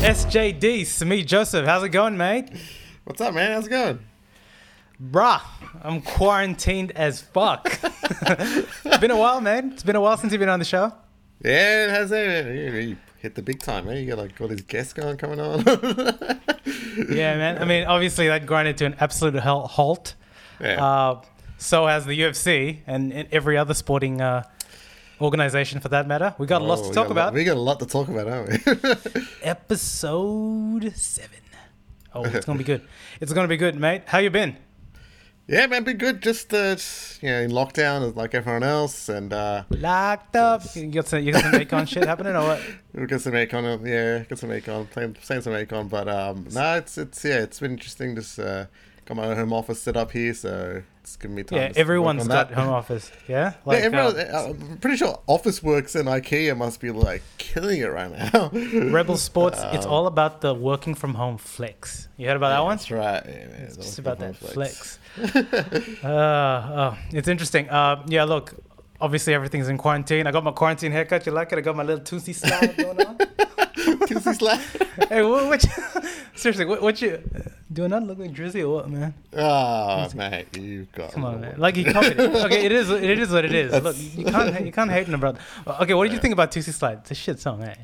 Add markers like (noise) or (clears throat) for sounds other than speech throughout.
SJD, Smee Joseph, how's it going, mate? What's up, man? How's it going? Bruh, I'm quarantined as fuck. (laughs) it's been a while, man. It's been a while since you've been on the show. Yeah, it has. Uh, you, you hit the big time, man. You got like all these guests going coming on. (laughs) Yeah, man. I mean, obviously that grinded to an absolute halt. yeah. Uh, so has the UFC and, and every other sporting uh, organization for that matter. We got lots Oh, to talk got a lot- about. we got a lot to talk about, haven't we? (laughs) Episode seven. Oh, it's gonna be (laughs) good. It's gonna be good, mate. How you been? yeah, man, been good. Just, uh, just, you know, in lockdown like everyone else, and uh, Locked up. You got some, you got some Akon shit happening or what? (laughs) we got some Akon. Yeah, got some Akon. Playing, playing some Akon, but um, no, it's it's yeah, it's been interesting. Just uh, got my home office set up here, so it's giving me time. Yeah, everyone's on got home office. Yeah, (laughs) yeah, everyone, uh, uh, I'm pretty sure Officeworks and IKEA must be like killing it right now. (laughs) Rebel Sports. it's Um, all about the working from home flex. You heard about that one? That's right. Yeah, man. It's just about that one, flex. (laughs) uh, uh, it's interesting. Uh, yeah, look. Obviously, everything's in quarantine. I got my quarantine haircut. You like it? I got my little Tootsie style going on. Tuesday slap. (laughs) hey, what, what you, (laughs) seriously, what, what you do? I not look like Drizzy or what, man? Oh, mate, you got. Come on, man. Like he copied it. (laughs) Okay, it is. It is what it is. Look, you can't. You can't hate a brother. Okay, what did you think about Tootsie Slide? It's a shit song, eh?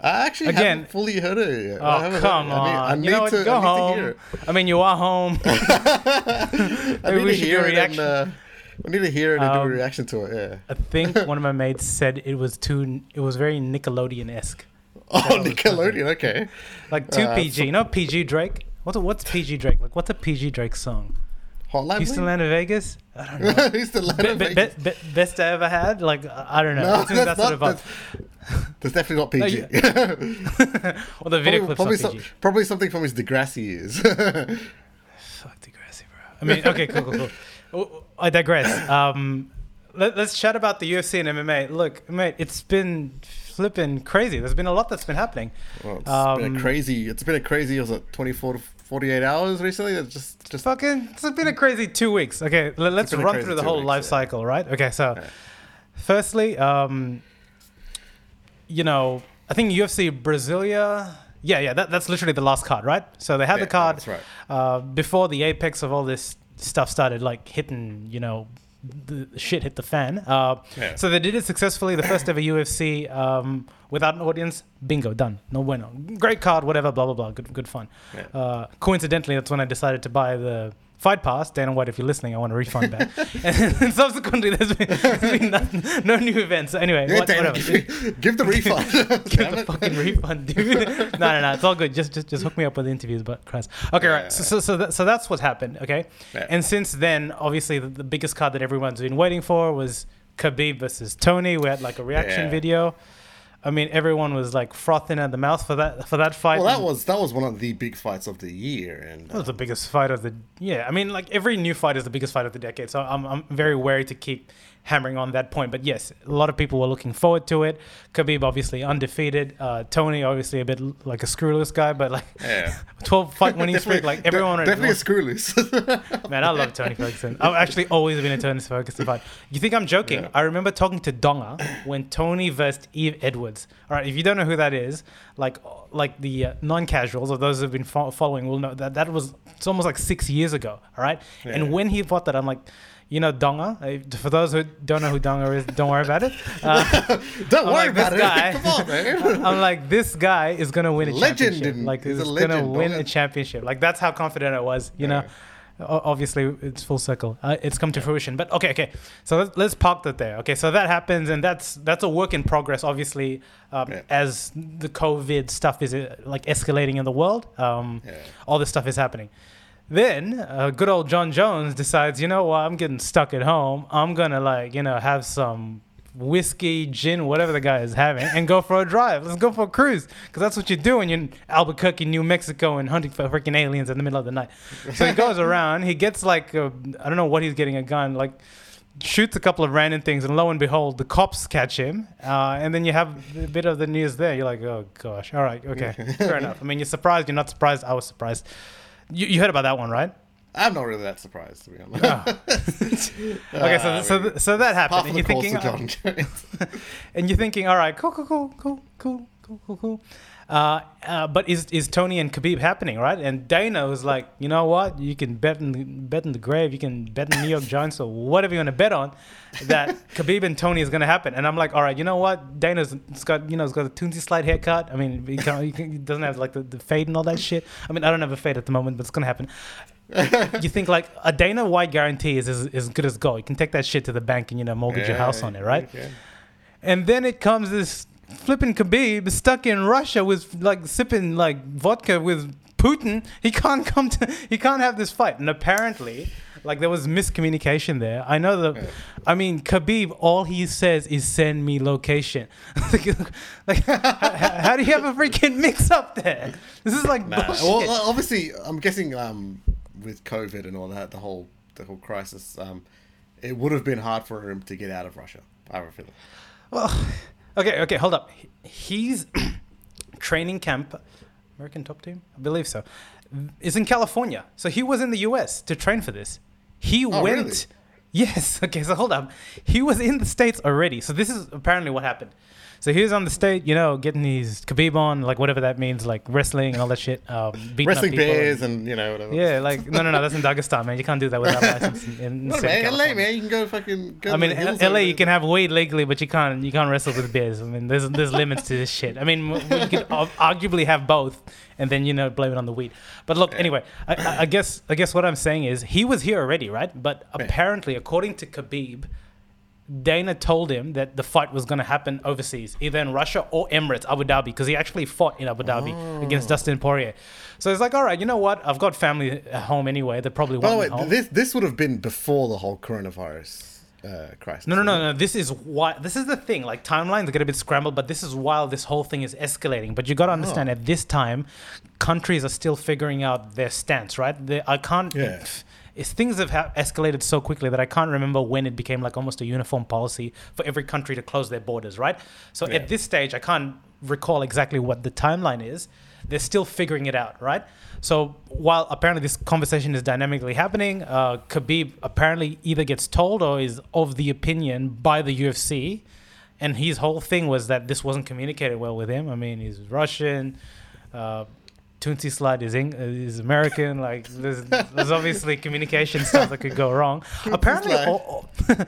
I actually Again- haven't fully heard it yet. Oh come. I need, on! I need you what? to, Go I need to hear home. it. I mean, you are home. I Maybe need we to should hear do a it and, reaction. uh, I need to hear it and do Um, a reaction to it. Yeah. I think one of my mates said it was too. It was very Nickelodeon esque, Oh, Nickelodeon. Okay. like two uh, PG. You know PG Drake. What's a, what's PG Drake? Like what's a PG Drake song? Hotline. Houston, Bling? Land of Vegas. I don't (laughs) know. Houston Land of be, Vegas. be, be, best I ever had. Like I don't know. No, that's that's, not. sort of That's, that's definitely not PG. Well, (laughs) (laughs) the video probably, clips probably, some, PG. probably something from his Degrassi years. Fuck Degrassi, bro. I mean, okay, cool, cool, cool. Oh, I digress. Um, let, let's chat about the UFC and MMA. Look, mate, it's been flipping crazy. There's been a lot that's been happening. well, it's been Um, a crazy. It's been a crazy. Was it 24 to 48 hours recently? It's just, just. Fucking, it's been a crazy two weeks. Okay, let, us run through the whole weeks, life yeah. cycle, right? Okay, so firstly, um, you know, I think UFC Brasilia. Yeah, yeah, that, that's literally the last card, right? So they had Yeah, the card that's right. uh, before the apex of all this stuff started, like hitting, you know, the shit hit the fan. Uh, Yeah. So they did it successfully. The first ever (coughs) UFC um, without an audience. Bingo, done. No bueno. Great card, whatever. Blah blah blah. Good, good fun. Yeah. Uh, coincidentally, that's when I decided to buy the Fight Pass. Dana White, if you're listening, I want a refund back. (laughs) and subsequently, there's been, there's been (laughs) nothing, no new events. So anyway, Yeah, what- Dana, whatever. give, give the refund. (laughs) Give the fucking refund, dude. no, no, no. It's all good. Just, just, just hook me up with interviews. But Christ. Okay, Yeah, right. So, so, so, that, so that's what happened. Okay. Yeah. And since then, obviously, the, the biggest card that everyone's been waiting for was Khabib versus Tony. We had like a reaction Yeah. video. I mean, everyone was like frothing at the mouth for that for that fight. Well, that was that was one of the big fights of the year, and That was the um, biggest fight of the yeah. I mean, like every new fight is the biggest fight of the decade. So I'm I'm very wary to keep hammering on that point. But yes, a lot of people were looking forward to it. Khabib obviously undefeated. Uh, Tony obviously a bit l- like a screwless guy, but like yeah, (laughs) 12 fight winning streak. Like everyone. de- definitely a screw loose. (laughs) Man, I love Tony Ferguson. I've actually always been a Tony Ferguson fan. You think I'm joking? Yeah. I remember talking to Donga when Tony versus Yves Edwards. All right, if you don't know who that is, like like the uh, non-casuals or those who've been fo- following will know that that was it's almost like six years ago. All right, Yeah. and when he fought that, I'm like. You know Donga. Uh, For those who don't know who Donga is, don't worry about it. Uh, (laughs) Don't I'm worry like, this about it. guy- Come on, man. (laughs) I'm like, this guy is gonna win a Legend championship. in- Like, he's he's, gonna win don't a championship. Like, that's how confident I was. You know, O- obviously it's full circle. Uh, it's come to fruition. But okay, okay. So let's, let's park that there. Okay, so that happens, and that's that's a work in progress. Obviously, um, Yeah. as the COVID stuff is uh, like escalating in the world, um, Yeah. all this stuff is happening. Then uh, good old Jon Jones decides, you know what, I'm getting stuck at home. I'm gonna like, you know, have some whiskey, gin, whatever the guy is having, and go for a drive. Let's go for a cruise, because that's what you do when you're in Albuquerque, New Mexico, and hunting for freaking aliens in the middle of the night. So he goes around. He gets like, I I don't know what he's getting a gun, like shoots a couple of random things, and lo and behold, the cops catch him. Uh, and then you have a bit of the news there. You're like, oh gosh, all right, okay, (laughs) fair enough. I mean, you're surprised. You're not surprised. I was surprised. You, you heard about that one, right? I'm not really that surprised to be honest. (laughs) Okay, so Uh, so, so that happened, and you're thinking, (laughs) and you're thinking, all right, cool, cool, cool, cool, cool, cool, cool, cool. Uh, uh, but is is Tony and Khabib happening, right? And Dana was like, you know what? You can bet in the, bet in the grave. You can bet in New York Giants or whatever you want to bet on that (laughs) Khabib and Tony is going to happen. And I'm like, all right, you know what? Dana's got you know, it's got a Toonsy slide haircut. I mean, he, can, he doesn't have like the, the fade and all that shit. I mean, I don't have a fade at the moment, but it's going to happen. (laughs) you think like a Dana White guarantee is as, as good as gold. You can take that shit to the bank and you know mortgage your house on it, right? And then it comes this flipping Khabib stuck in Russia with like sipping like vodka with Putin. He can't (laughs) come to. He can't have this fight. And apparently, like there was miscommunication there. I know the. Yeah. I mean, Khabib. All he says is send me location. (laughs) like, (laughs) how, how do you have a freaking mix up there? This is like Nah. bullshit. Well, obviously, I'm guessing um, with COVID and all that, the whole the whole crisis, um, it would have been hard for him to get out of Russia. I have a feeling. Well, okay, okay, hold up. He's (clears throat) training camp, American top team, I believe so, is in California. So he was in the US to train for this. He Oh, went. really? Yes. (laughs) Okay. So hold up. He was in the states already. So this is apparently what happened. So he was on the state, you know, getting his Khabib on, like whatever that means, like wrestling and all that shit. Um, (laughs) Wrestling bears and you know whatever. Yeah, like no, no, no. That's in Dagestan, man. You can't do that without (laughs) license. In, in man? LA, man, you can go fucking. Go I mean, LA, you can have weed legally, but you can't you can't wrestle with bears. I mean, there's there's limits to this shit. I mean, we could arguably have both, and then you know blame it on the weed. But look, anyway, I- I, guess I guess what I'm saying is he was here already, right? But apparently, according to Khabib, Dana told him that the fight was going to happen overseas, either in Russia or Emirates, Abu Dhabi, because he actually fought in Abu Dhabi against Oh. Dustin Poirier. So it's like, all right, you know what? I've got family at home anyway. They probably By the way, me home. this this would have been before the whole coronavirus uh, crisis. No, no, no, no. This is why. This is the thing. Like timelines get a bit scrambled, but this is while this whole thing is escalating. But you got to understand, Oh. at this time, countries are still figuring out their stance. Right? They, I can't. Yeah. It's, things have ha- escalated so quickly that I can't remember when it became like almost a uniform policy for every country to close their borders. Right? So Yeah. at this stage, I can't recall exactly what the timeline is. They're still figuring it out. Right? So while apparently this conversation is dynamically happening, uh, Khabib apparently either gets told or is of the opinion by the UFC, and his whole thing was that this wasn't communicated well with him. I mean, he's Russian. Uh, Tootsie Slide is Eng- is American. Like there's, there's obviously communication stuff that could go wrong. (laughs) Apparently, Slide. all, all- (laughs)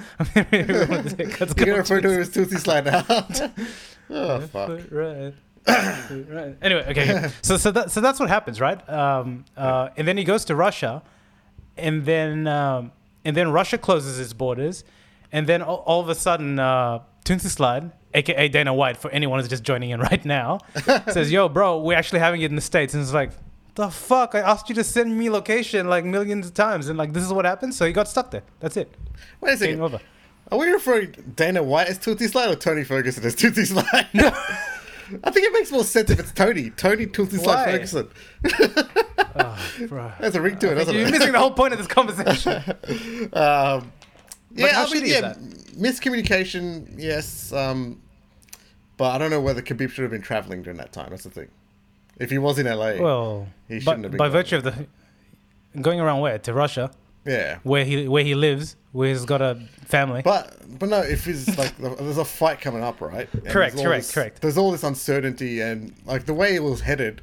Let's You're go gonna refer to Tootsie as Tootsie Slide out. (laughs) oh fuck. Right. Right. Anyway, okay. okay. (laughs) So so that so that's what happens, right? Um, uh, and then he goes to Russia, and then um, and then Russia closes its borders, and then all, all of a sudden, uh, Tootsie Slide, aka Dana White, for anyone who's just joining in right now, (laughs) says, "Yo, bro, we're actually having it in the states," and it's like. The fuck! I asked you to send me location like millions of times, and like this is what happened. So he got stuck there. That's it. Wait a second. over. Are we referring Dana White as Tootsie Slide or Tony Ferguson as Tootsie Slide? (laughs) I think it makes more sense if it's Tony. Tony Tootsie Slide? Ferguson. (laughs) (laughs) Oh, bro. That's a ring to it, doesn't You're it? missing the whole point of this (laughs) conversation. Um, yeah, how I mean, yeah, that? miscommunication, yes. Um, but I don't know whether Khabib should have been traveling during that time. That's the thing. If he was in LA, Well, He shouldn't have been by going. virtue of the going around where to Russia, yeah. where he where he lives, where he's got a family. But but no, if he's like (laughs) there's a fight coming up, right? And Correct, correct, this- correct. There's all this uncertainty and like the way it was headed,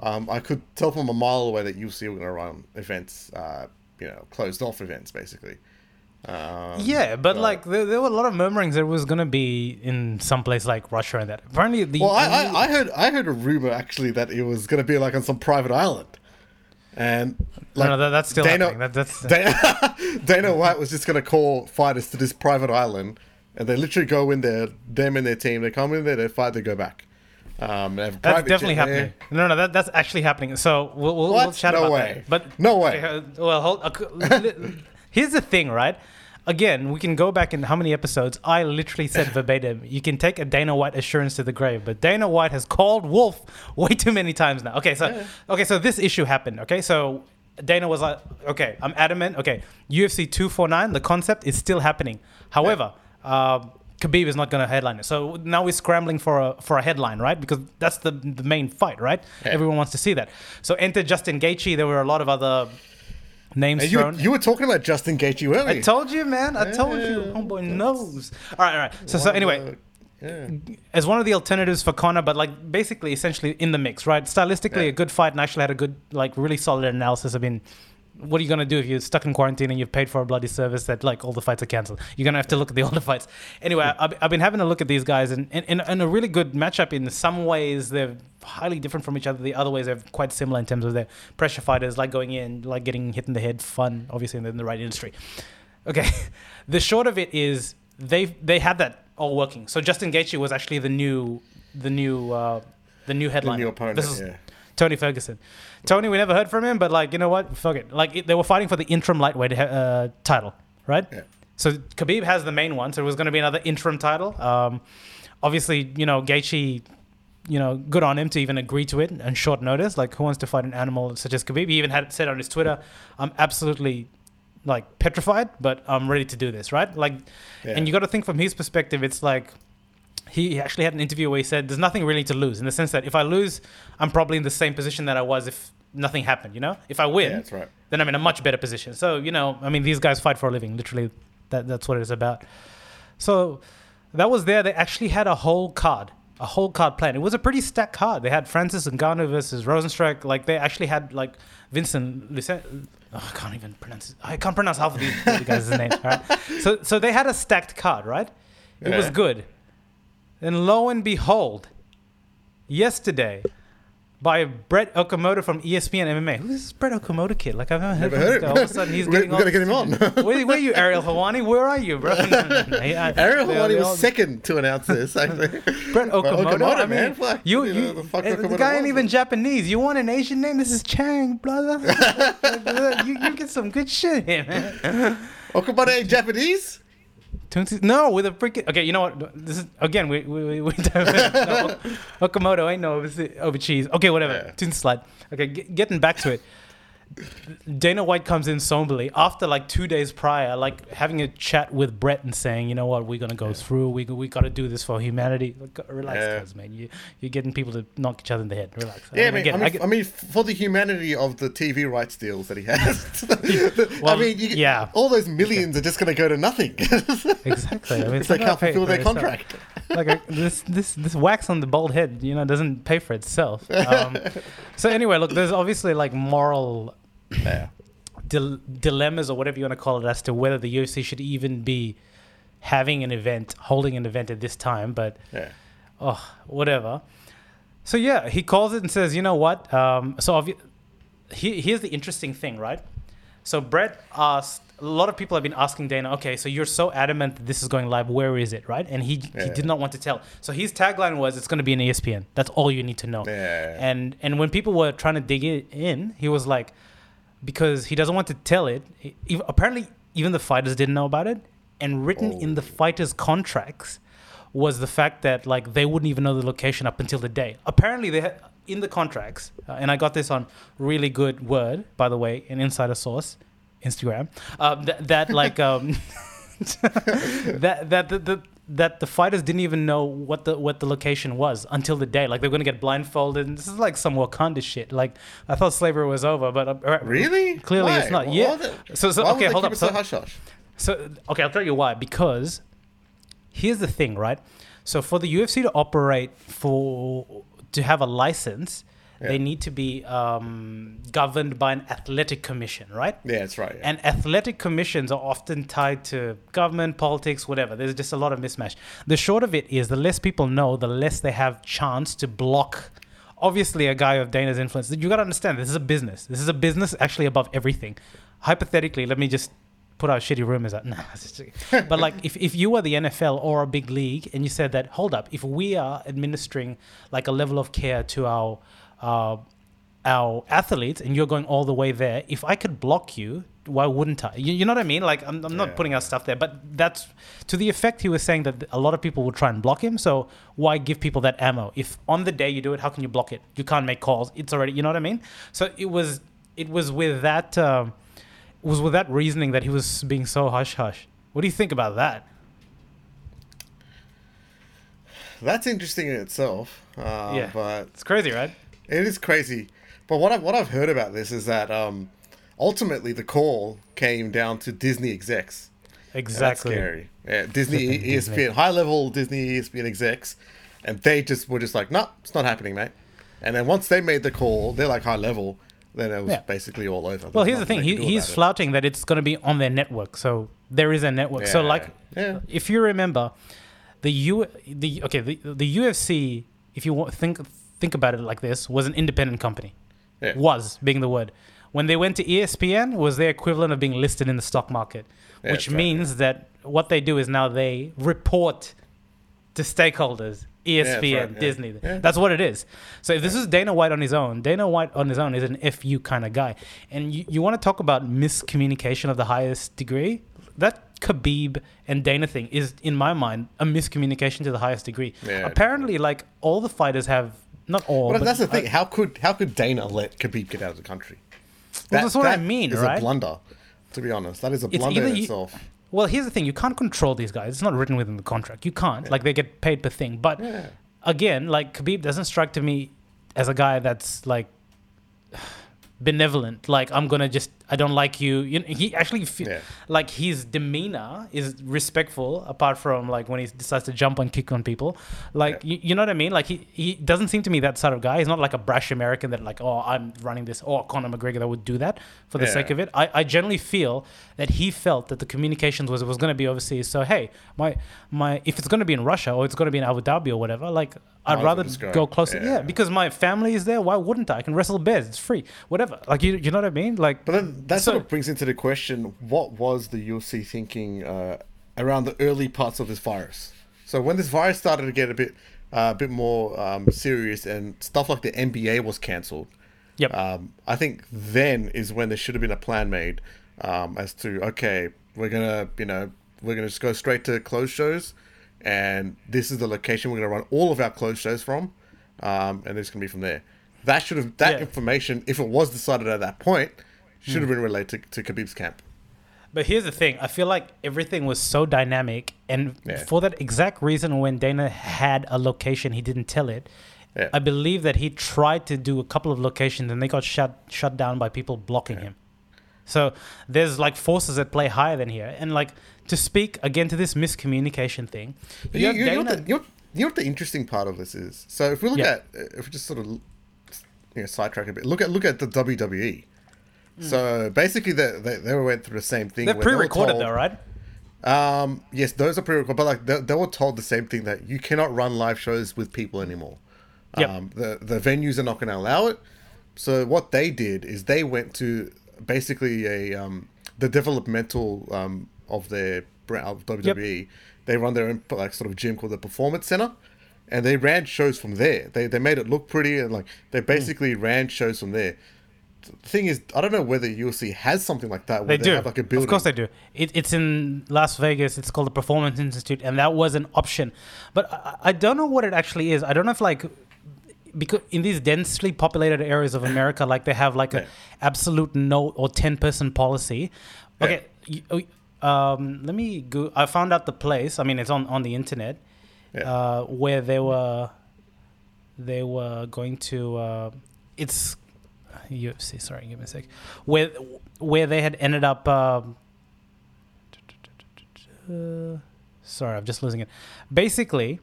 um, I could tell from a mile away that UFC were going to run events, uh, you know, closed off events basically. Um, yeah, but so- like there, there were a lot of murmurings that it was gonna be in some place like Russia and that. Apparently, the Well, I, I, I heard I heard a rumor actually that it was going to be like on some private island, and no, like no, that, that's still Dana- happening. That, that's (laughs) Dana, Dana White was just going to call fighters to this private island, and they literally go in there, them and their team, they come in there, they fight, they go back. Um, they have a that's definitely jet there. happening. No, no, that, that's actually happening. So we'll, we'll, we'll chat No about way. that. But No way. (laughs) Well, hold, uh, (laughs) here's the thing, right? Again, we can go back in how many episodes I literally said (coughs) verbatim. You can take a Dana White assurance to the grave, but Dana White has called Wolf (laughs) way too many times now. Okay, so okay, so this issue happened. Okay, so Dana was like, okay, I'm adamant. Okay, UFC 249, the concept is still happening. However, um, Khabib is not going to headline it. So now we're scrambling for a for a headline, right? Because that's the the main fight, right? Yeah. Everyone wants to see that. So enter Justin Gaethje. There were a lot of other names you, thrown. you were talking about Justin Gaethje, weren't I told you, man. I told you. Homeboy knows. All right, all right. So, so anyway, Yeah. as one of the alternatives for Conor, but like basically, essentially in the mix, right? Stylistically, Yeah. a good fight, and actually had a good, like, really solid analysis. I mean, what are you gonna do if you're stuck in quarantine and you've paid for a bloody service that like all the fights are cancelled? You're gonna have to look at the (laughs) older fights. Anyway, I've, I've been having a look at these guys, and in, a really good matchup. In some ways, they're highly different from each other. The other ways, they're quite similar in terms of their pressure fighters, like going in, like getting hit in the head, fun, obviously in the, in the right industry. Okay, (laughs) the short of it is they they had that all working. So Justin Gaethje was actually the new the new uh, the new The headline. new opponent. This is yeah. Tony Ferguson. Tony, we never heard from him, but like you know what? Fuck it. Like it, they were fighting for the interim lightweight uh, title, right? Yeah. So Khabib has the main one, so it was going to be another interim title. Um, obviously, you know Gaethje, you know, good on him to even agree to it on short notice. Like, who wants to fight an animal such as Khabib? He even had said on his Twitter, "I'm absolutely like petrified, but I'm ready to do this." Right? Like, Yeah. and you got to think from his perspective. It's like he actually had an interview where he said, "There's nothing really to lose," in the sense that if I lose, I'm probably in the same position that I was if nothing happened. You know, if I win, Yeah, that's right. then I'm in a much better position. So you know, I mean, these guys fight for a living. Literally, that that's what it's about. So that was there. They actually had a whole card, a whole card plan. It was a pretty stacked card. They had Francis and Ngannou versus Rozenstruik. Like they actually had like Vincent Lucent. Oh, I can't even pronounce. It. I can't pronounce half of these guys' names. (laughs) Right. So so they had a stacked card, right? It was good. Then lo and behold, yesterday, by Brett Okamoto from ESPN MMA. Who's this Brett Okamoto kid? Like I've never heard Never heard him. All of a sudden he's getting. we all gotta get him on. (laughs) where, where are you, Ariel Helwani? Where are you, bro? No, no, no. He- I- Ariel Helwani was second to announce this. Actually. (laughs) Brett But Okamoto. I mean, you, you you, know, the fuck eh, the Okamoto guy ain't even Japanese. You want an Asian name? This is Chang, brother. (laughs) You, you get some good shit here, man. Okamoto ain't Japanese. Tunsi- No, with a freaking. Okay, you know what? This is again. We we we. we (laughs) no, Okamoto ain't no over, cheese. Okay, whatever. Yeah. Tunsi slide. Okay, g- getting back to it. Dana White comes in somberly after like two days prior, like having a chat with Brett and saying, you know what, we're gonna go through. We we got to do this for humanity. Relax, Yeah. cuz man. You you're getting people to knock each other in the head. Relax. Yeah, I mean, I mean, get- I mean, for the humanity of the TV rights deals that he has, (laughs) I Well, mean, you, yeah. all those millions are just going to go to nothing (laughs) exactly. I mean, if they can't fulfill their contract. like a, this this this wax on the bald head, you know, doesn't pay for itself. (laughs) Um, so anyway, look, there's obviously like moral Yeah. dil- dilemmas or whatever you want to call it as to whether the UFC should even be having an event, holding an event at this time. But Yeah. oh, whatever. So yeah, he calls it and says, you know what? Um, so obvi- he, here's the interesting thing, right? So Brett asked. A lot of people have been asking Dana, okay, so you're so adamant that this is going live. Where is it, right? And he he did not want to tell. So his tagline was, "It's going to be an ESPN. That's all you need to know." Yeah. And and when people were trying to dig it in, he was like, because he doesn't want to tell it. he- apparently, even the fighters didn't know about it. And written in the fighters' contracts was the fact that like they wouldn't even know the location up until the day. Apparently, they had in the contracts, uh, and I got this on really good word, by the way, an insider source, Instagram. Um, that, that like um, (laughs) that that the, the that the fighters didn't even know what the what the location was until the day. Like they're gonna get blindfolded. And this is like some Wakanda shit. Like I thought slavery was over, but uh, Really? clearly Why? it's not. Why yeah. they- So, so okay, hold up. so So, hush hush. so okay, I'll tell you why. Because here's the thing, right? So for the UFC to operate for to have a license, they need to be um, governed by an athletic commission, right? Yeah, that's right. yeah. And athletic commissions are often tied to government, politics, whatever. There's just a lot of mismatch. The short of it is the less people know, the less they have chance to block. Obviously, a guy of Dana's influence. You got to understand, this is a business. This is a business actually above everything. Hypothetically, let me just put out shitty rumors out. Nah, (laughs) it's just joking. but like, if, if you were the NFL or a big league and you said that, hold up, if we are administering like a level of care to our uh, our athletes and you're going all the way there, if I could block you, why wouldn't I? You, you know what I mean? Like, I'm, I'm not Yeah. putting out stuff there, but that's to the effect he was saying that a lot of people will try and block him. So why give people that ammo? If on the day you do it, how can you block it? You can't make calls. It's already, you know what I mean? So it was, it was with that, um, it was with that reasoning that he was being so hush hush. What do you think about that? That's interesting in itself. Uh, Yeah. But It's crazy, right? It is crazy. But what I've, what I've heard about this is that um, ultimately the call came down to Disney execs. Exactly. That's scary. Yeah, Disney, Flipping ESPN, high level Disney, ESPN execs, and they just were just like, no, it's not happening, mate. And then once they made the call, they're like high level. Then it was Yeah. basically all over. Well, here's the thing. He, they can do he's about it. flouting that it's going to be on their network. So there is a network. So like, Yeah. if you remember, the U the okay the the UFC, if you think think about it like this, was an independent company. Yeah. Was being the word. When they went to ESPN, was their equivalent of being listed in the stock market, Yeah, which that's right, means that what they do is now they report to stakeholders. ESPN, that's right. Disney. Yeah. That's what it is. So if this is Dana White on his own, Dana White on his own is an FU kind of guy. And you, you want to talk about miscommunication of the highest degree? That Khabib and Dana thing is, in my mind, a miscommunication to the highest degree. Yeah. Apparently, like all the fighters have, not all. But but that's the thing. uh, how could how could Dana let Khabib get out of the country? Well, that's what I that mean, is right? a blunder. To be honest, that is a It's blunder in either you- itself. Well, here's the thing: you can't control these guys. It's not written within the contract. You can't. Like they get paid per thing. But Yeah. again, like Khabib doesn't strike to me as a guy that's like (sighs) benevolent. Like I'm gonna just I don't like you. you know, he actually fe- Yeah. like his demeanor is respectful. Apart from like when he decides to jump and kick on people, like you, you know what I mean. Like he he doesn't seem to me that sort of guy. He's not like a brash American that like oh I'm running this or Conor McGregor that would do that for the Yeah. sake of it. I, I generally feel that he felt that the communications was was going to be overseas. So hey, my my if it's going to be in Russia or it's going to be in Abu Dhabi or whatever, like I'd as rather go. closer. Yeah. Yeah. because my family is there. Why wouldn't I? I can wrestle bears. It's free. Whatever. Like you, you know what I mean? Like But then that So- sort of brings into the question: What was the UFC thinking uh, around the early parts of this virus? So when this virus started to get a bit, uh, a bit more um, serious, and stuff like the NBA was cancelled, Yep. um, I think then is when there should have been a plan made um, as to okay, we're gonna, you know, we're gonna just go straight to closed shows, and this is the location we're gonna run all of our closed shows from, um, and it's gonna be from there. That should have that Yeah. information, if it was decided at that point, should have hmm. been relayed to, to Khabib's camp. But here's the thing: I feel like everything was so dynamic, and Yeah. for that exact reason, when Dana had a location, he didn't tell it. Yeah. I believe that he tried to do a couple of locations, and they got shut shut down by people blocking him. So there's like forces that play higher than here, and like to speak again to this miscommunication thing. You, you you, you know what the, you, know, what the interesting part of this is? So if we look Yeah. at, uh, if we just sort of, you know, sidetrack a bit, look at look at the WWE. So basically, they, they they went through the same thing. They're where they pre-recorded told- though, right? Um, yes, those are pre-recorded, but like they, they were told the same thing that you cannot run live shows with people anymore. Yep. Um, the the venues are not going to allow it. So what they did is they went to basically a um, the developmental um, of their of WWE. They run their own like sort of gym called the Performance Center, and they ran shows from there. They they made it look pretty and like they Hmm. basically ran shows from there. The thing is, I don't know whether UFC has something like that. Where They they, do. have like a building. Of course they do. It, it's in Las Vegas. It's called the Performance Institute, and that was an option. But I, I don't know what it actually is. I don't know if like because in these densely populated areas of America, like they have like Yeah. a absolute no or ten person policy. Okay, you- uh, um, let me go. I found out the place. I mean, it's on on the internet Yeah. uh, where they were they were going to. Uh, it's UFC. Sorry, give me a sec. Where where they had ended up. Um, uh, sorry, I'm just losing it. Basically,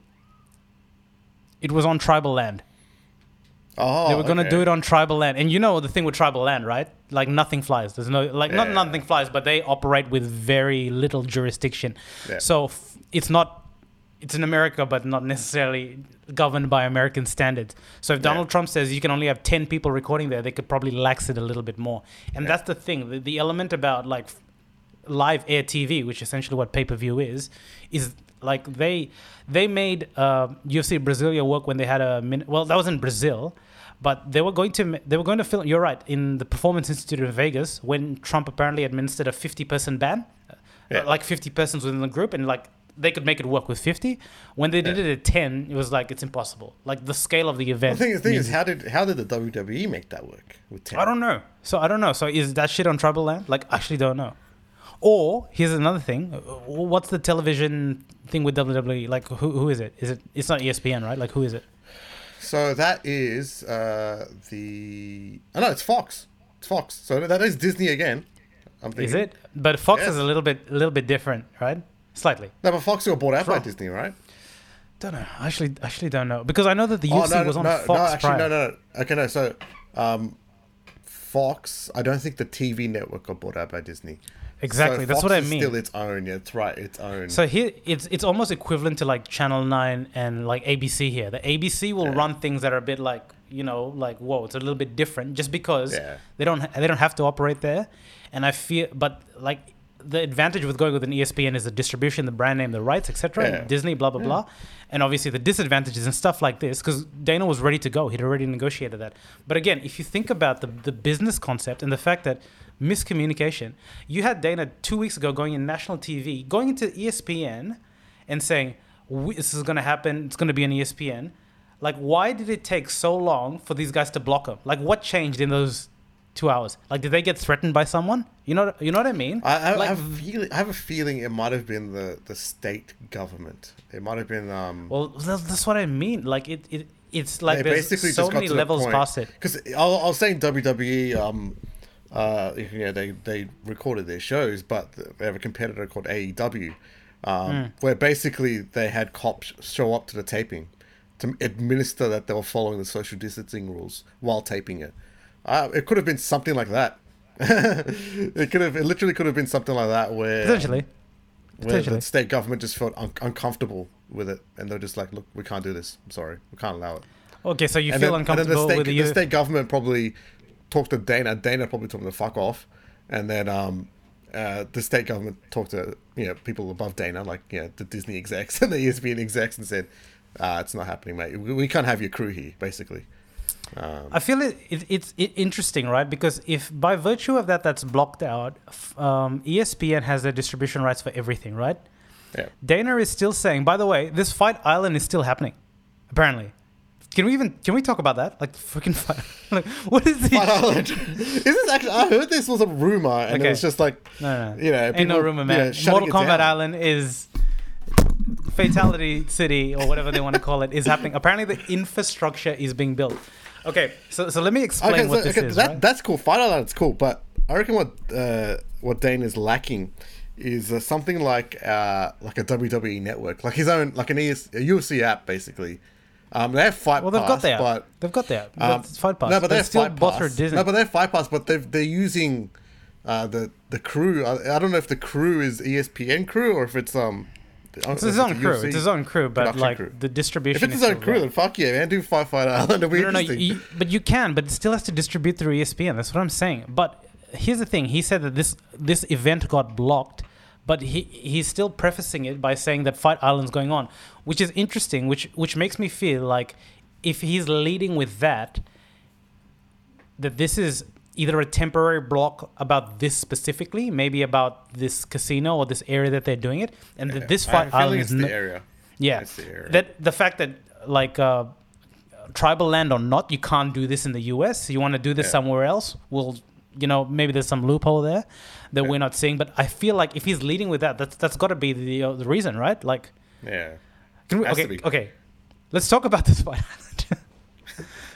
it was on tribal land. Oh, they were going to okay. do it on tribal land, and you know the thing with tribal land, right? Like nothing flies. There's no like not nothing flies, but they operate with very little jurisdiction. Yeah. So f- it's not. It's in America, but not necessarily governed by American standards. So if Donald Trump says you can only have ten people recording there, they could probably lax it a little bit more. And that's the thing. The, the element about like live air TV, which essentially what pay per view is, is like they they made uh, UFC Brasilia work when they had a min- well that was in Brazil, but they were going to they were going to film. You're right in the Performance Institute in Vegas when Trump apparently administered a 50 person ban, uh, Yeah. like 50 persons within the group, and like they could make it work with 50. When they did Yeah. it at 10, it was like it's impossible. Like the scale of the The event. thing, the thing is, how did how did the WWE make that work with ten? I don't know. So I don't know. So is that shit on Tribal Land? Like, I actually don't know. Or here's another thing. What's the television thing with WWE? Like, who who is it? Is it? It's not ESPN, right? Like, who is it? So that is uh, the. Oh no, it's Fox. It's Fox. So that is Disney again. I'm thinking. Is it? But Fox Yes. is a little bit, a little bit different, right? Slightly. No, but Fox got bought out by Disney, right? Don't know. I actually, actually don't know because I know that the Oh, UFC no, was on no, Fox no, actually, prior. no, no. Okay, no. So, um, Fox. I don't think the TV network got bought out by Disney. Exactly. So That's Fox what I mean. Still its own. Yeah, it's right. Its own. So here, it's it's almost equivalent to like Channel Nine and like ABC here. The ABC will Yeah. run things that are a bit like you know like whoa, it's a little bit different just because Yeah. they don't they don't have to operate there. And I feel, but like the advantage with going with an ESPN is the distribution, the brand name, the rights, etc. Yeah. Disney, blah blah blah. And obviously the disadvantages and stuff like this because Dana was ready to go. He'd already negotiated that. But again, if you think about the the business concept and the fact that miscommunication, you had Dana two weeks ago going in national TV, going into ESPN, and saying this is going to happen. It's going to be E ESPN. Like, why did it take so long for these guys to block him? Like, what changed in those two hours? Like, did they get threatened by someone? You know, you know what I mean? I, I, like, have a feeling, I have a feeling it might have been the, the state government. It might have been. Um, well, that's, that's what I mean. Like, it, it it's like there's so many levels past it. Because I, I was saying WWE, um, uh, you know, they they recorded their shows, but they have a competitor called AEW, um, Hmm. where basically they had cops show up to the taping to administer that they were following the social distancing rules while taping it. Uh, it could have been something like that. (laughs) it could have, it literally could have been something like that where Potentially. where Potentially. the state government just felt un- uncomfortable with it, and they're just like, "Look, we can't do this. I'm sorry, we can't allow it." Okay, so you and feel then, uncomfortable and then with the the, state, the U- state government probably talked to Dana. Dana probably told him to fuck off, and then um, uh, the state government talked to you know people above Dana, like you know the Disney (laughs) execs and the ESPN execs, and said, uh, "It's not happening, mate. We, we can't have your crew here." Basically, um, I feel it, it it's it interesting, right? Because if by virtue of that, that's blocked out, um, ESPN has the distribution rights for everything, right? yeah. Dana is still saying, by the way, this Fight Island is still happening, apparently. Can we even can we talk about that? Like freaking fight. (laughs) Like what is Fight the Island. (laughs) is this actually? I heard this was a rumor, and Okay. it was just like no, no. you know, Ain't no people, rumor, you man. know, shutting Mortal Kombat down. Island is Fatality City or whatever they want to call it is happening. Apparently, the infrastructure is being built. Okay, so so let me explain Okay, what so, this okay, is. that, right? that's cool. Fight Island's cool, but I reckon what uh, what Dane is lacking is uh, something like uh, like a WWE network, like his own, like an ES, a UFC app, basically. Um, they have Fight well, they've Pass, got that. but they've got that. um, Fight Pass. no, but they have still Pass. Disney. No, but they have Fight Pass, but they've, they're using uh, the the crew. I, I don't know if the crew is ESPN crew or if it's um. It's his own crew. It's his own crew, but like crew. the distribution. If it's his own crew, there. then fuck yeah, man. Do Fight Fight Island. It'll be No, no, no. You, but you can, but it still has to distribute through ESPN. That's what I'm saying. But here's the thing: he said that this this event got blocked, but he he's still prefacing it by saying that Fight Island's going on, which is interesting. Which which makes me feel like if he's leading with that, that this is either a temporary block about this specifically, maybe about this casino or this area that they're doing it, and that this Fight Island is the area. yeah, the area. that the fact that like uh, tribal land or not, you can't do this in the U.S. You want to do this Yeah. somewhere else? Well, you know, maybe there's some loophole there that Yeah. we're not seeing. But I feel like if he's leading with that, that's that's got to be the uh, the reason, right? Like, Yeah. can we, okay, okay, let's talk about this fight. (laughs)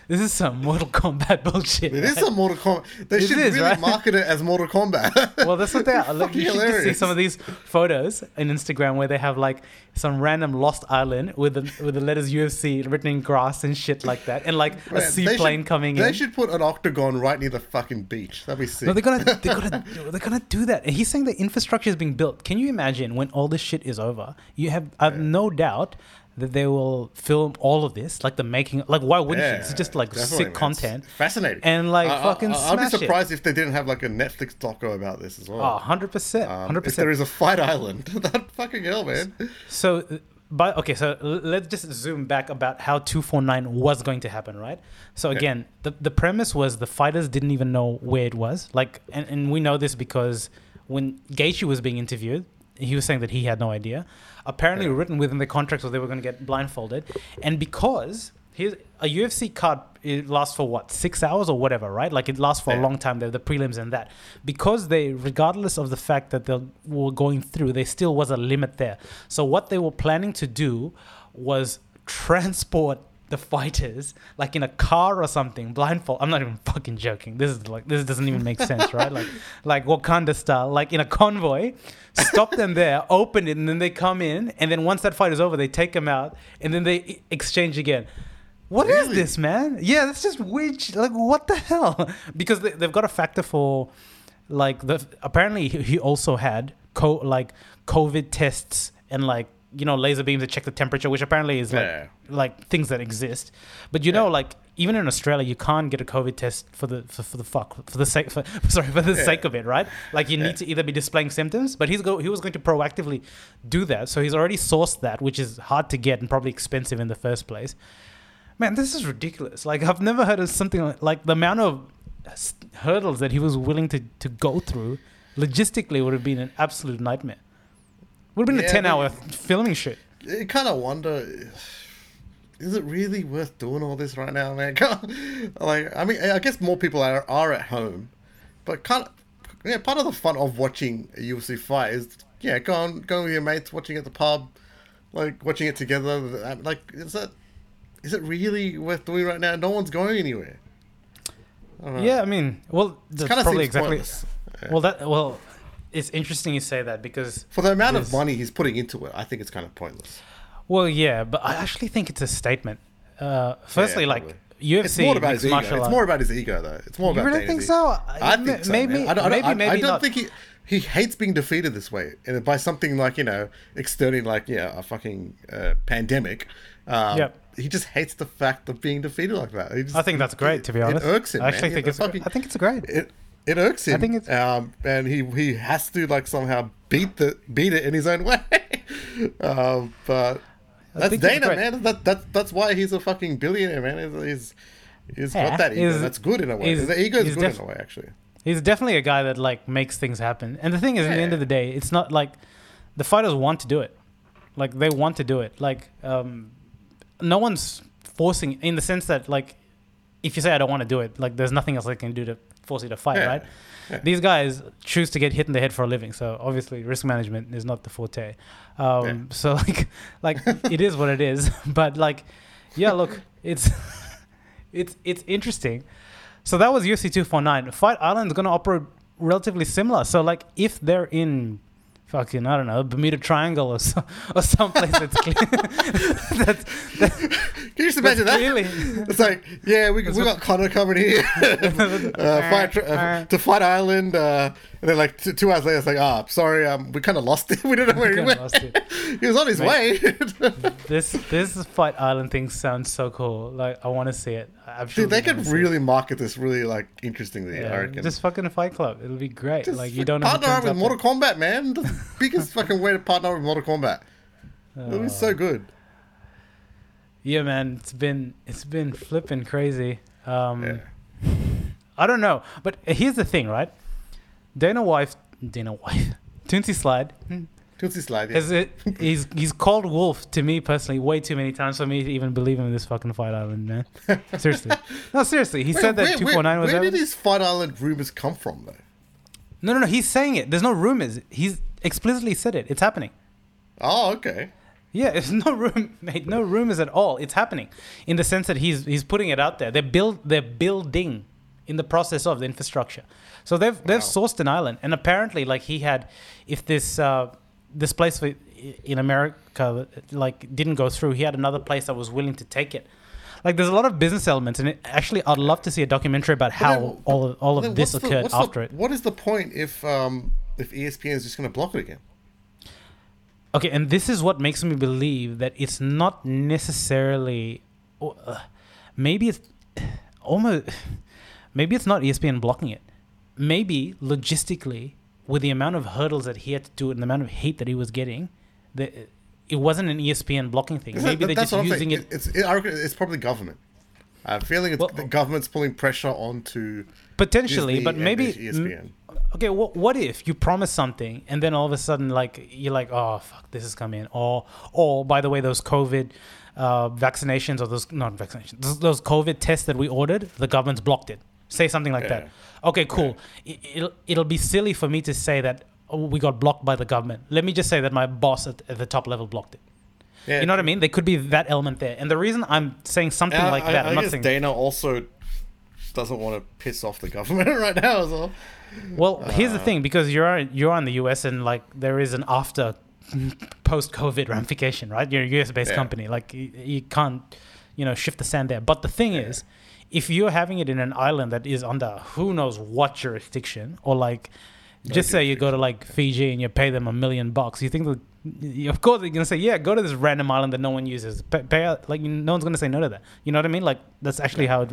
this is some Mortal Kombat (laughs) bullshit. It is right? some Mortal Kombat. They It should is, really right? market it as Mortal Kombat. (laughs) Well, that's what they are. (laughs) Fucking you should just see some of these photos in Instagram where they have like some random lost island with the with the letters UFC written in grass and shit like that, and like a Man, they seaplane should- coming They in. They should put an octagon right near the fucking beach. That'd be sick. No, they're gonna they're gonna they're gonna do that. And he's saying the infrastructure is being built. Can you imagine when all this shit is over? You have I have no doubt that they will film all of this, like the making. Like why wouldn't you? It's just like sick man. content. It's fascinating. And, like, I- fucking I, I'd be smash it. surprised if they didn't have like a Netflix doco about this as well. Oh, 100 percent, Um, hundred percent. there is a fight island, (laughs) that fucking hell, man. So, but okay, so let's just zoom back about how 249 was going to happen, right? So again, the the premise was the fighters didn't even know where it was. Like, and, and we know this because when Gaethje was being interviewed, he was saying that he had no idea. Apparently, Yeah. written within the contracts so they were going to get blindfolded, and because here's a UFC card it lasts for what six hours or whatever, right? Like it lasts for a long time. The, the prelims and that, because they, regardless of the fact that they were going through, there still was a limit there. So what they were planning to do was transport the fighters like in a car or something, blindfold. I'm not even fucking joking. This is like this doesn't even make sense, right? Like (laughs) like Wakanda style, like in a convoy, stop them there, open it, and then they come in, and then once that fight is over, they take them out, and then they exchange again. What is Really? this, man? Yeah, that's just weird. Like, what the hell? (laughs) Because they, they've got a factor for, like, the apparently he he also had co like COVID tests and like you know laser beams to check the temperature, which apparently is like Yeah. like things that exist. But you know, like even in Australia, you can't get a COVID test for the for, for the fuck for the sake for, (laughs) sorry for the Yeah. sake of it, right? Like you Yeah. need to either be displaying symptoms, but he's go he was going to proactively do that, so he's already sourced that, which is hard to get and probably expensive in the first place. Man, this is ridiculous. Like I've never heard of something like, like the amount of hurdles that he was willing to to go through. Logistically, would have been an absolute nightmare. Would have been Yeah, a ten but- hour filming shit. You kind of wonder, is it really worth doing all this right now, man? (laughs) like, I mean, I guess more people are, are at home, but kind of, yeah, part of the fun of watching a UFC fight is, yeah, going going with your mates, watching at the pub, like watching it together. Uh, like, is that is it really worth doing right now? No one's going anywhere. I. Yeah, I mean, well, that's kind of probably exactly. Yeah. Well, that well, it's interesting you say that because For the amount of money he's putting into it, I think it's kind of pointless. well, yeah, but I actually think it's a statement. Uh, firstly, Yeah, like. UFC It's more about his ego. It's more about his ego, though. It's more You about. really think so? I Ma- think so. maybe- man. I don't, I don't, maybe- I, maybe I don't not. think he he hates being defeated this way, and by something like you know externally, like yeah, a fucking uh, pandemic. Um, Yep. He just hates the fact of being defeated like that. Just- I think that's great, to be honest. It irks him. I actually man. think It it's. fucking- I think it's great. it it irks him. I think it's- um, and he he has to like somehow beat the beat it in his own (laughs) way. um, but that's Dana, man. That that that's why he's a fucking billionaire, man. He's he's, he's Yeah, got that ego. that's good in a way. the ego is good def- in a way, actually. He's definitely a guy that like makes things happen. And the thing is, at the end of the day, it's not like the fighters want to do it. Like they want to do it. Like um, no one's forcing in the sense that like if you say I don't want to do it, like there's nothing else I can do to force you to fight, Yeah. right? Yeah. These guys choose to get hit in the head for a living, so obviously risk management is not the forte. Um, Yeah. So like, (laughs) like it is what it is. (laughs) But like, yeah, look, it's (laughs) it's it's interesting. So that was UFC 249. Fight Island's going to operate relatively similar. So like if they're in fucking I don't know Bermuda Triangle or so, or someplace that's clear, that's, that's, just imagine that? clearly (laughs) It's like, yeah, we, we got Conor coming here (laughs) (laughs) uh, fight, uh, to Fight Island, uh, and then like t- two hours later, it's like, ah, sorry, um, we kind of lost it. We didn't know where he went. lost it. he was on his way. this this Fight Island thing sounds so cool. Like I want to see it. I Dude, they could see it. really market this really like interestingly. I Yeah, reckon. just fucking a Fight Club. It'll be great. Just like you don't partner up with Mortal Kombat, man. The biggest fucking way to partner up with Mortal Kombat. It'll be so good. Yeah, man, it's been it's been flipping crazy. Um, Yeah. (laughs) I don't know, but here's the thing, right? Dana wife, Dana wife, (laughs) Tootsie Slide Tootsie Slide. Yeah. has it. He's he's called Wolf to me personally way too many times for me to even believe him in this fucking Fight Island, man. (laughs) seriously, no, seriously. He Wait, said that two four nine where, was Where did these Fight Island rumors come from, though? No, no, no. He's saying it. There's no rumors. He's explicitly said it. It's happening. Oh, okay. Yeah, it's no room, (laughs) mate. No rumors at all. It's happening, in the sense that he's he's putting it out there. They're build they're building in the process of the infrastructure. So they've they've Wow. sourced an island, and apparently, like he had, if this uh, this place for, in America like didn't go through, he had another place that was willing to take it. Like there's a lot of business elements, and it, actually, I'd love to see a documentary about how then- all of, all of this the- occurred the- after it. What is the point if um if ESPN is just going to block it again? Okay, and this is what makes me believe that it's not necessarily, uh, maybe it's (sighs) almost, (sighs) maybe it's not ESPN blocking it. Maybe logistically, with the amount of hurdles that he had to do and the amount of hate that he was getting, that it wasn't an ESPN blocking thing. Maybe they're just using it. It's it, it's probably government. I have a feeling it's Well- the government's pulling pressure onto Potentially, Disney but maybe ESPN. okay what, what if you promise something and then all of a sudden like you're like oh fuck this is coming or or by the way those covid uh, vaccinations or those not vaccinations those, those covid tests that we ordered the government's blocked it. Say something like that. Okay cool. It, it'll, it'll be silly for me to say that oh, we got blocked by the government. Let me just say that my boss at, at the top level blocked it Yeah. You know what I mean? There could be that element there. And the reason I'm saying something like I, that, I, I'm not saying. Dana also doesn't want to piss off the government (laughs) right now as well. Well, here's Uh, the thing because you're you're in the US and like there is an after (laughs) post COVID ramification, right? You're a US based Yeah. company, like you, you can't you know shift the sand there. But the thing is, if you're having it in an island that is under who knows what jurisdiction, or like just say you go to like Fiji and you pay them a million bucks, you think you- of course they're gonna say yeah, go to this random island that no one uses, pay, pay like no one's gonna say no to that. You know what I mean? Like that's actually how it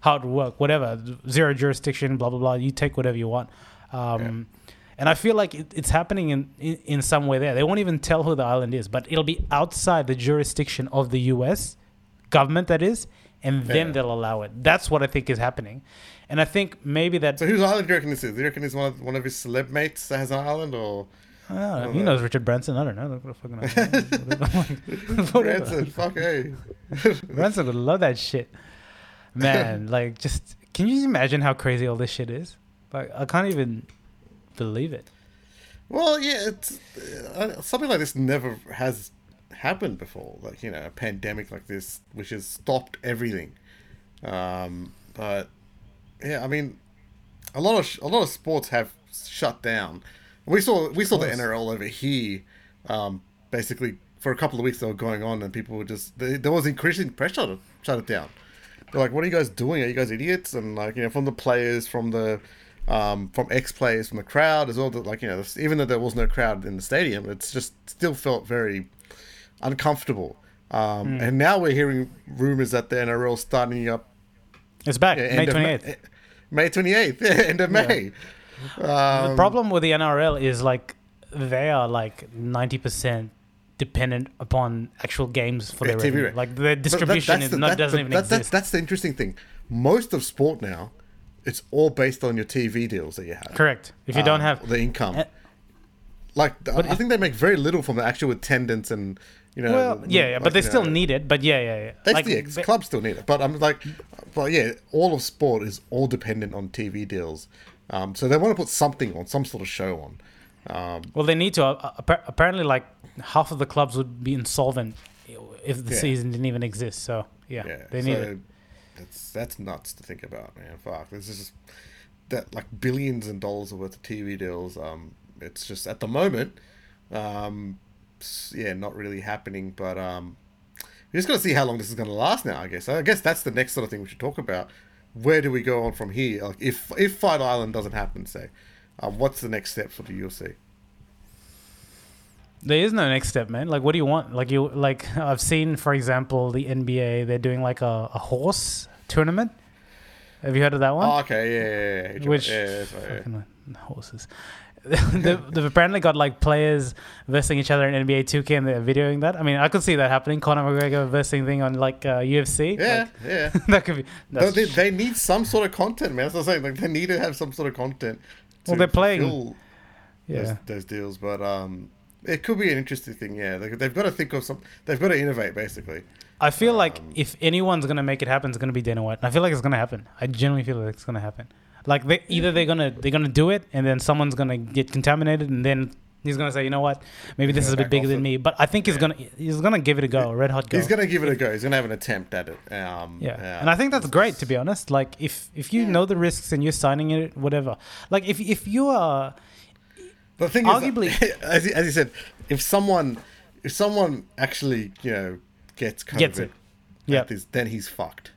how it work. Whatever zero jurisdiction, blah blah blah. You take whatever you want. Um, And I feel like it, it's happening in, in in some way there. They won't even tell who the island is, but it'll be outside the jurisdiction of the U.S. government, that is, and then Yeah. they'll allow it. That's what I think is happening, and I think maybe that So whose island do you reckon this is? Do you reckon it's one of, one of his celeb mates that has an island, or I don't know, Oh, he knows Richard Branson. I don't know. What the fucking. (laughs) Branson? Fuck hey. (laughs) Branson would love that shit, man. (laughs) like, just can you imagine how crazy all this shit is? Like, I can't even believe it. Well, yeah, it's uh, something like this never has happened before. Like you know, a pandemic like this, which has stopped everything. Um, but yeah, I mean, a lot of sh- a lot of sports have shut down. We saw we saw the. NRL over here. Um, basically, for a couple of weeks they were going on, and people were just they, there was increasing pressure to shut it down. They're like, "What are you guys doing? Are you guys idiots?" And like you know, from the players, from the um, from ex players, from the crowd as well. That like you know, even though there was no crowd in the stadium, it's just still felt very uncomfortable. Um, And now we're hearing rumors that the NRL starting up It's back, yeah, May twenty eighth. May twenty eighth, end of May. (laughs) Um, the problem with the NRL is like they are like ninety percent dependent upon actual games for their TV revenue. rate. Like the but that- distribution that's is the- not that- doesn't even that- that's- exist. That's the interesting thing. Most of sport now, it's all based on your TV deals that you have. Correct. If you don't um, have the income. Eh, like but I think they make very little from the actual attendance and you know. well, yeah, yeah, like, but they still know, need it. But yeah, yeah, yeah. They Like, yeah, they- clubs still need it, but I'm like, but yeah, all of sport is all dependent on TV deals. Um, so they want to put something on, some sort of show on. Um, Well, they need to. Uh, apparently, like half of the clubs would be insolvent if the Yeah. season didn't even exist. So yeah, yeah, they need so it. That's that's nuts to think about, man. Fuck, this is just that like billions and dollars worth of TV deals. Um, it's just at the moment, um, yeah, not really happening. But um, we just to see how long this is going to last. Now, I guess. I guess that's the next sort of thing we should talk about. Where do we go on from here? Like, if if Fight Island doesn't happen, say, um, what's the next step for the UFC? There is no next step, man. Like, what do you want? Like, you like I've seen, for example, the NBA. They're doing like a, a horse tournament. Have you heard of that one? Oh, okay, yeah, yeah, yeah, yeah. Which yeah, that's right, yeah. horses. (laughs) they've, they've apparently got like players versing each other in NBA 2K and they're videoing that. I mean, I could see that happening. Conor McGregor versing thing on like uh, UFC. Yeah, Like, yeah. (laughs) that could be. No, they, they need some sort of content, man. That's what I'm saying. Like they need to have some sort of content. Well, they're playing- yeah. those, those deals, but um, it could be an interesting thing. Yeah, they, they've got to think of some. They've got to innovate, basically. I feel like Um, if anyone's gonna make it happen, it's gonna be Dana White. And I feel like it's gonna happen. I genuinely feel like it's gonna happen. Like they either they're gonna they're gonna do it, and then someone's gonna get contaminated, and then he's gonna say, you know what, maybe this is a bit bigger than it. me. But I think he's Yeah. gonna he's gonna give it a go, a red hot go. He's gonna give it a go. He's gonna have an attempt at it. Um, Yeah, uh, and I think that's great to be honest. Like if if you Yeah. know the risks and you're signing it, whatever. Like if if you are The thing Arguably- is, (laughs) as you, as you said, if someone, if someone actually, you know, gets COVID, Gets it. Yeah. this, then he's fucked.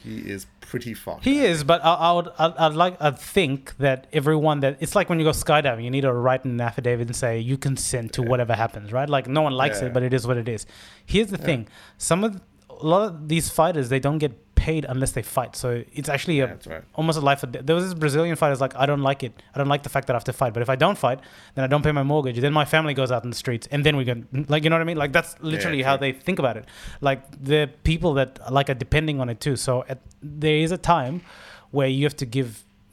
He is pretty fucked. He is, but I, I would, I'd, I'd like, I think that everyone that it's like when you go skydiving, you need to write an affidavit and say you consent to Yeah. whatever happens, right? Like no one likes Yeah. it, but it is what it is. Here's the Yeah. thing: some of a lot of these fighters they don't get paid unless they fight, so it's actually Yeah, a right. almost a life or death. There was this Brazilian fighter's like, I don't like it. I don't like the fact that I have to fight. But if I don't fight, then I don't pay my mortgage. Then my family goes out in the streets, and then we can like, you know what I mean? Like that's literally how true. they think about it. Like the people that like are depending on it too. So at, there is a time where you have to give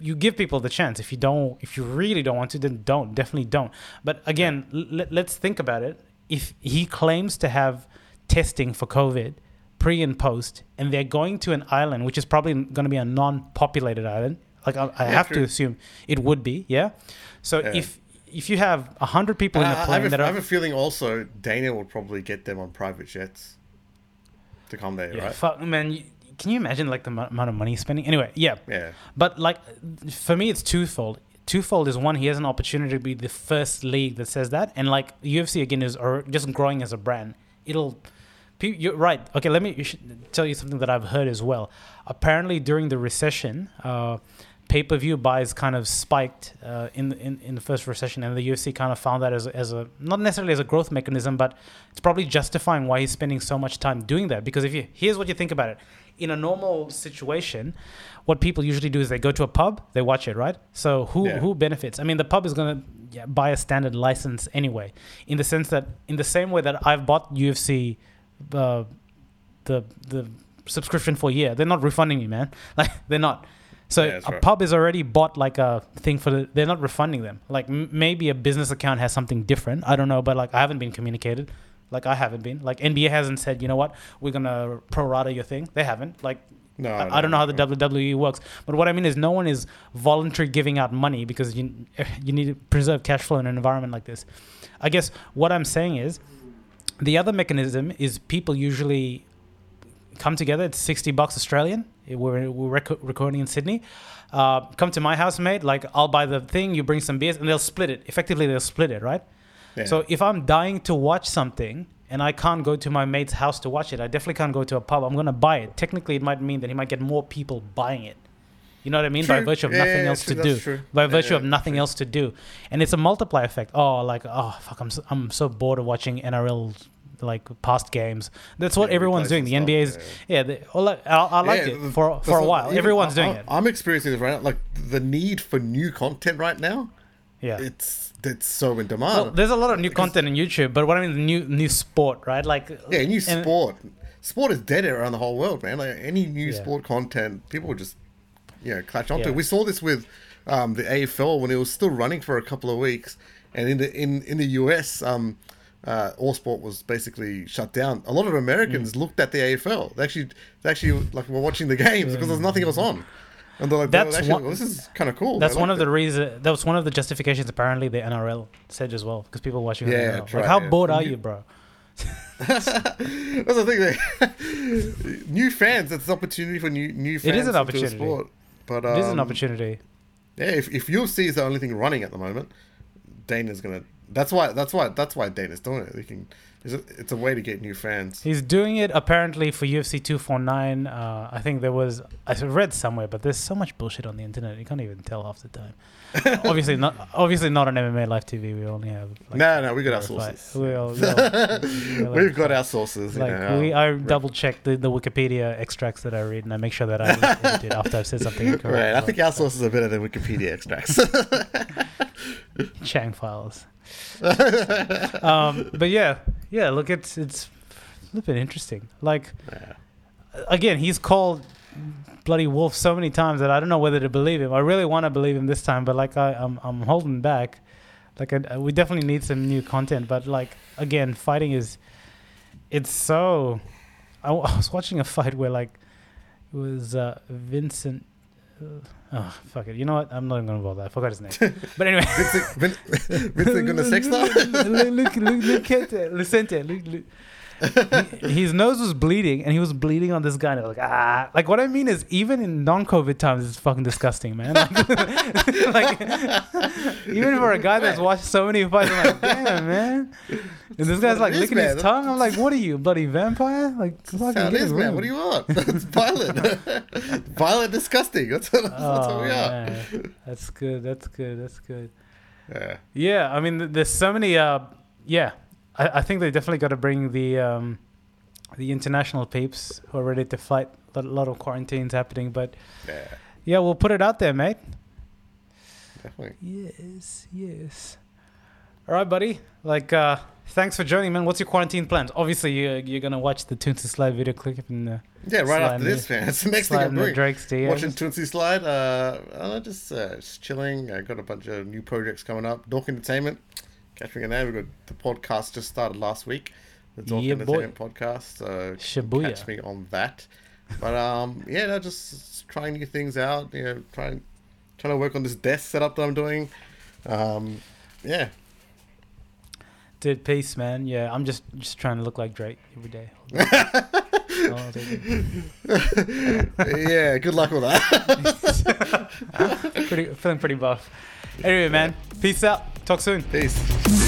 you give people the chance. If you don't, if you really don't want to, then don't. Definitely don't. But again, l- let's think about it. If he claims to have testing for COVID pre and post, and they're going to an island, which is probably going to be a non-populated island. Like I, I Yeah, have to assume it would be, yeah. So Yeah. if if you have hundred people in I, a I have plane a, that I have a feeling also Dana will probably get them on private jets to come there, yeah, right? fuck, man. You, can you imagine like the mo- amount of money he's spending? Anyway, yeah. Yeah. But like, for me, it's twofold. Twofold is one, he has an opportunity to be the first league that says that, and like UFC again is or just growing as a brand. It'll, you're right. Okay, let me tell you something that I've heard as well. Apparently, during the recession, uh, pay per view buys kind of spiked uh, in, the- in in the first recession, and the UFC kind of found that as a, as a not necessarily as a growth mechanism, but it's probably justifying why he's spending so much time doing that. Because if you here's what you think about it, in a normal situation, what people usually do is they go to a pub, they watch it, right? So who Yeah. who benefits? I mean, the pub is gonna yeah, buy a standard license anyway, in the sense that in the same way that I've bought UFC, uh, the the subscription for a year, they're not refunding me, man. (laughs) Like they're not. So Yeah, a right. pub is already bought like a thing for the. They're not refunding them. Like m- maybe a business account has something different. I don't know, but like I haven't been communicated. Like I haven't been. Like NBA hasn't said, you know what, we're gonna prorata your thing. They haven't. Like No, I, I don't know how the WWE works, but what I mean is no one is voluntarily giving out money because you (laughs) you need to preserve cash flow in an environment like this. I guess what I'm saying is the other mechanism is people usually come together. It's sixty bucks Australian. We're we're rec- recording in Sydney. Uh, come to my house, mate. Like I'll buy the thing. You bring some beers, and they'll split it. Effectively, they'll split it, right? Yeah. So if I'm dying to watch something and I can't go to my mate's house to watch it, I definitely can't go to a pub. I'm gonna buy it. Technically, it might mean that he might get more people buying it. You know what I mean? By virtue of Yeah, nothing yeah, else true, to do. true. By virtue of nothing else to do, and it's a multiplier effect. Oh, like oh fuck, I'm so, I'm so bored of watching NRL like past games. That's what Yeah, everyone's doing. The NBA's NBA is stuff, yeah. Well, like, I, I liked Yeah, it for for a while. even- Everyone's doing I- it. I'm experiencing this right now. Like the need for new content right now. Yeah. It's it's so in Well, demand. there's a lot of new content on YouTube, but what I mean, the new new sport, right? Like yeah, new and- sport. Sport is dead around the whole world, man. Like any new Yeah. sport content, people just you know clutch onto. Yeah. We saw this with um, the AFL when it was still running for a couple of weeks, and in the in in the US, um, uh, all sport was basically shut down. A lot of Americans Mm. looked at the AFL. They actually they actually like were watching the games because there's nothing else on. And they're like, That's actually, one- well, this is kind of cool. That's one of the reasons. That was one of the justifications. Apparently, the NRL said as well because people were watching. Yeah, like, how yeah. bored are You- bro? (laughs) That's the thing. (laughs) New fans. It's an opportunity for new new fans. It is an opportunity. Sport. But it is an um, opportunity. Yeah, if if UFC is the only thing running at the moment, Dana's gonna. That's why. That's why. That's why Dana's doing it. He can. It's a, it's a way to get new fans. He's doing it apparently for UFC 249. Uh, I think there was I read somewhere, but there's so much bullshit on the internet. You can't even tell half the time. (laughs) obviously not. Obviously not on MMA Live TV. We only have. Like, no, no, we got our sources. We all, we (laughs) all, we We've got our sources. Like you know, we, I double check the, the Wikipedia extracts that I read, and I make sure that I (laughs) it after I've said something incorrect. Right, I think our sources are better than Wikipedia extracts. (laughs) Chang files. um, but yeah, yeah. Look, it's it's flipping interesting. Like Yeah. again, he's called bloody wolf so many times that I don't know whether to believe him. I really want to believe him this time, but like I, I'm I'm holding back. Like I, we definitely need some new content, but like again, fighting is it's so. I, w- I was watching a fight where like it was uh, Vincent. Uh, oh fuck it! You know what? I'm not even gonna bother. I forgot his name. But anyway, Vincent, Vin, (laughs) Vincent Gunasexta? (laughs) look, look, look, look at it. Lucente. (laughs) He- his nose was bleeding, and he was bleeding on this guy. And I was like, ah, like what I mean is, even in non-COVID times, it's fucking disgusting, man. (laughs) Like, (laughs) like, even for a guy that's watched so many fights, I'm like, damn, man. And this guy's like licking man. his tongue. I'm like, what are you, bloody vampire? Like, fucking How it get is, man. What do you want? It's violent. violent, disgusting. That's what, that's Oh, what we are. man. That's good. That's good. That's good. Yeah. Yeah, I mean, th- there's so many. Uh, yeah, I, I think they definitely got to bring the um, the international peeps who are ready to fight. A lot, of quarantines happening, but Yeah. yeah, we'll put it out there, mate. Definitely. Yes, yes. All right, buddy. Like, uh, thanks for joining, man. What's your quarantine plans? Obviously, you're, you're gonna watch the Toosie Slide video clip and uh, Yeah, right after this, man. (laughs) It's the next thing slide I'm doing. Drake's. Watching Toosie Slide. Uh, uh just, uh, just chilling. I got a bunch of new projects coming up. Dork Entertainment. Catch me in there. We got the podcast just started last week. The all Yeah, boy. Entertainment podcast. So Shibuya. catch me on that. But um, yeah, no, just trying new things out. You know, trying trying to work on this desk setup that I'm doing. Um, yeah. Dude, peace, man. Yeah, I'm just just trying to look like Drake every day. (laughs) Oh, (laughs) yeah, good luck with that. (laughs) pretty, feeling pretty buff. Anyway, man, peace out. Talk soon. Peace.